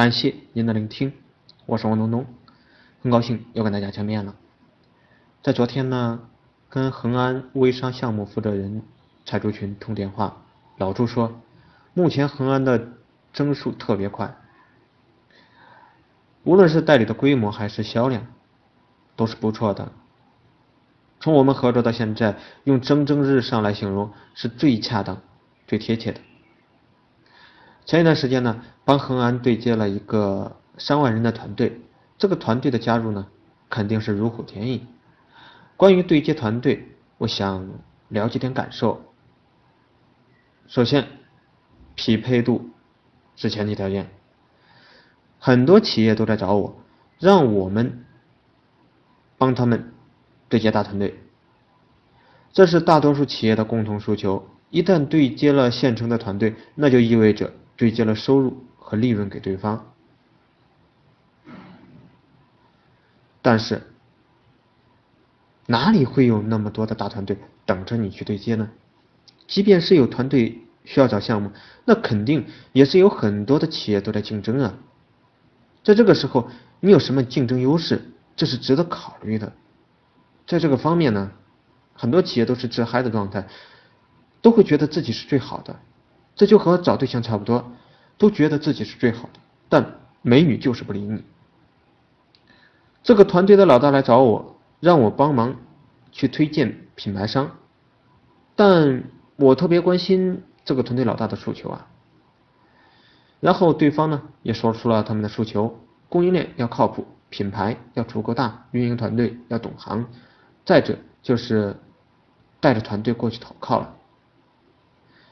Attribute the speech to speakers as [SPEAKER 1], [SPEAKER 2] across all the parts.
[SPEAKER 1] 感谢您的聆听，我是王东东，很高兴又跟大家见面了。在昨天呢，跟恒安微商项目负责人蔡竹群通电话，老朱说，目前恒安的增速特别快，无论是代理的规模还是销量，都是不错的。从我们合作到现在，用蒸蒸日上来形容是最恰当、最贴切的。前一段时间呢，帮恒安对接了一个三万人的团队，这个团队的加入呢，肯定是如虎添翼。关于对接团队，我想聊几点感受。首先，匹配度是前提条件。很多企业都在找我，让我们帮他们对接大团队，这是大多数企业的共同诉求。一旦对接了现成的团队，那就意味着对接了收入和利润给对方。但是，哪里会有那么多的大团队等着你去对接呢？即便是有团队需要找项目，那肯定也是有很多的企业都在竞争啊。在这个时候，你有什么竞争优势？这是值得考虑的。在这个方面呢，很多企业都是自嗨的状态，都会觉得自己是最好的。这就和找对象差不多，都觉得自己是最好的，但美女就是不理你。这个团队的老大来找我。让我帮忙去推荐品牌商，但我特别关心这个团队老大的诉求啊。然后对方呢也说出了他们的诉求：供应链要靠谱，品牌要足够大，运营团队要懂行，再者就是带着团队过去投靠了，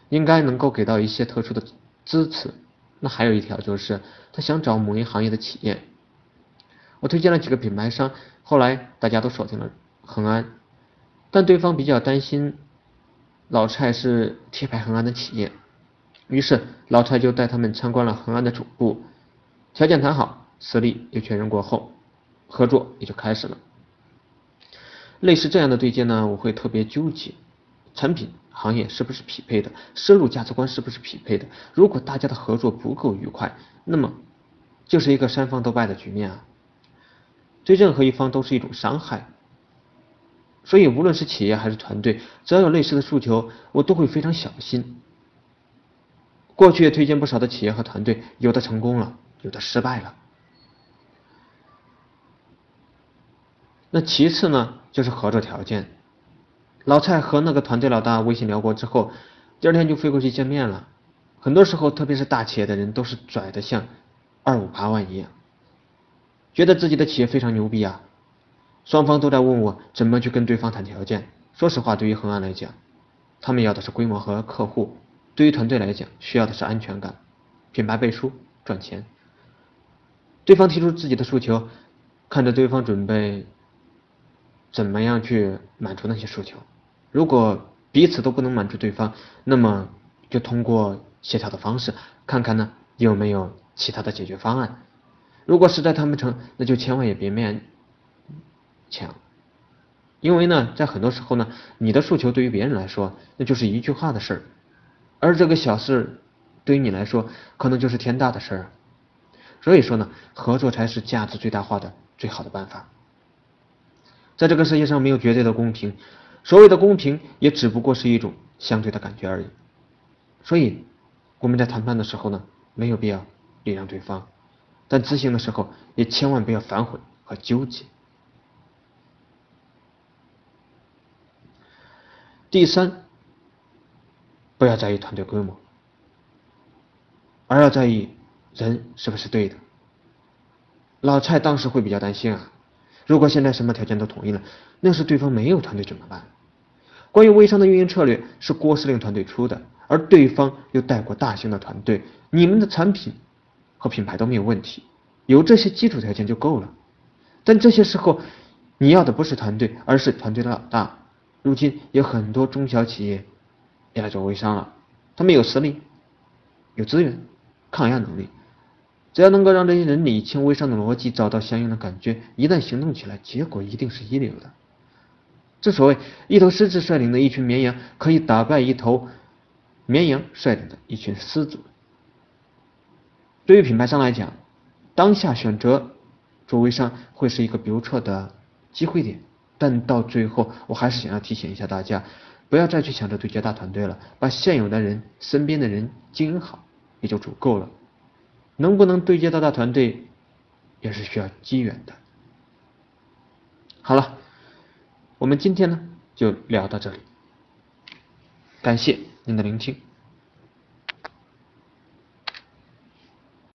[SPEAKER 1] 应该能够给到一些特殊的支持。那还有一条就是他想找某一行业的企业。我推荐了几个品牌商，后来大家都锁定了恒安，但对方比较担心老蔡是贴牌恒安的企业，于是老蔡就带他们参观了恒安的总部，条件谈好，实力也确认过后，合作也就开始了。类似这样的对接呢，我会特别纠结，产品行业是不是匹配的，收入价值观是不是匹配的？如果大家的合作不够愉快，那么就是一个三方都败的局面啊。对任何一方都是一种伤害，所以无论是企业还是团队，只要有类似的诉求，我都会非常小心。过去也推荐不少的企业和团队，有的成功了，有的失败了。那其次呢，就是合作条件。老蔡和那个团队老大微信聊过之后，第二天就飞过去见面了。很多时候，特别是大企业的人，都是拽的像二五八万一样。觉得自己的企业非常牛逼啊！双方都在问我怎么去跟对方谈条件。说实话，对于恒安来讲，他们要的是规模和客户；对于团队来讲，需要的是安全感、品牌背书、赚钱。对方提出自己的诉求，看着对方准备怎么样去满足那些诉求。如果彼此都不能满足对方，那么就通过协调的方式，看看呢有没有其他的解决方案。如果实在谈不成，那就千万也别勉强，因为呢，在很多时候呢，你的诉求对于别人来说，那就是一句话的事儿，而这个小事对于你来说，可能就是天大的事儿。所以说呢，合作才是价值最大化的最好的办法。在这个世界上，没有绝对的公平，所谓的公平，也只不过是一种相对的感觉而已。所以我们在谈判的时候呢，没有必要礼让对方。但执行的时候，也千万不要反悔和纠结。第三，不要在意团队规模，而要在意人是不是对的。老蔡当时会比较担心啊，如果现在什么条件都同意了，那是对方没有团队怎么办？关于微商的运营策略是郭司令团队出的，而对方又带过大型的团队，你们的产品。和品牌都没有问题，有这些基础条件就够了。但这些时候，你要的不是团队，而是团队的老大。如今有很多中小企业也来做微商了，他们有实力、有资源、抗压能力，只要能够让这些人理清微商的逻辑，找到相应的感觉，一旦行动起来，结果一定是一流的。正所谓，一头狮子率领的一群绵羊，可以打败一头绵羊率领的一群狮子。对于品牌商来讲，当下选择做微商会是一个不错的机会点，但到最后，我还是想要提醒一下大家，不要再去想着对接大团队了，把现有的人、身边的人经营好也就足够了。能不能对接到大团队，也是需要机缘的。好了，我们今天呢就聊到这里，感谢您的聆听。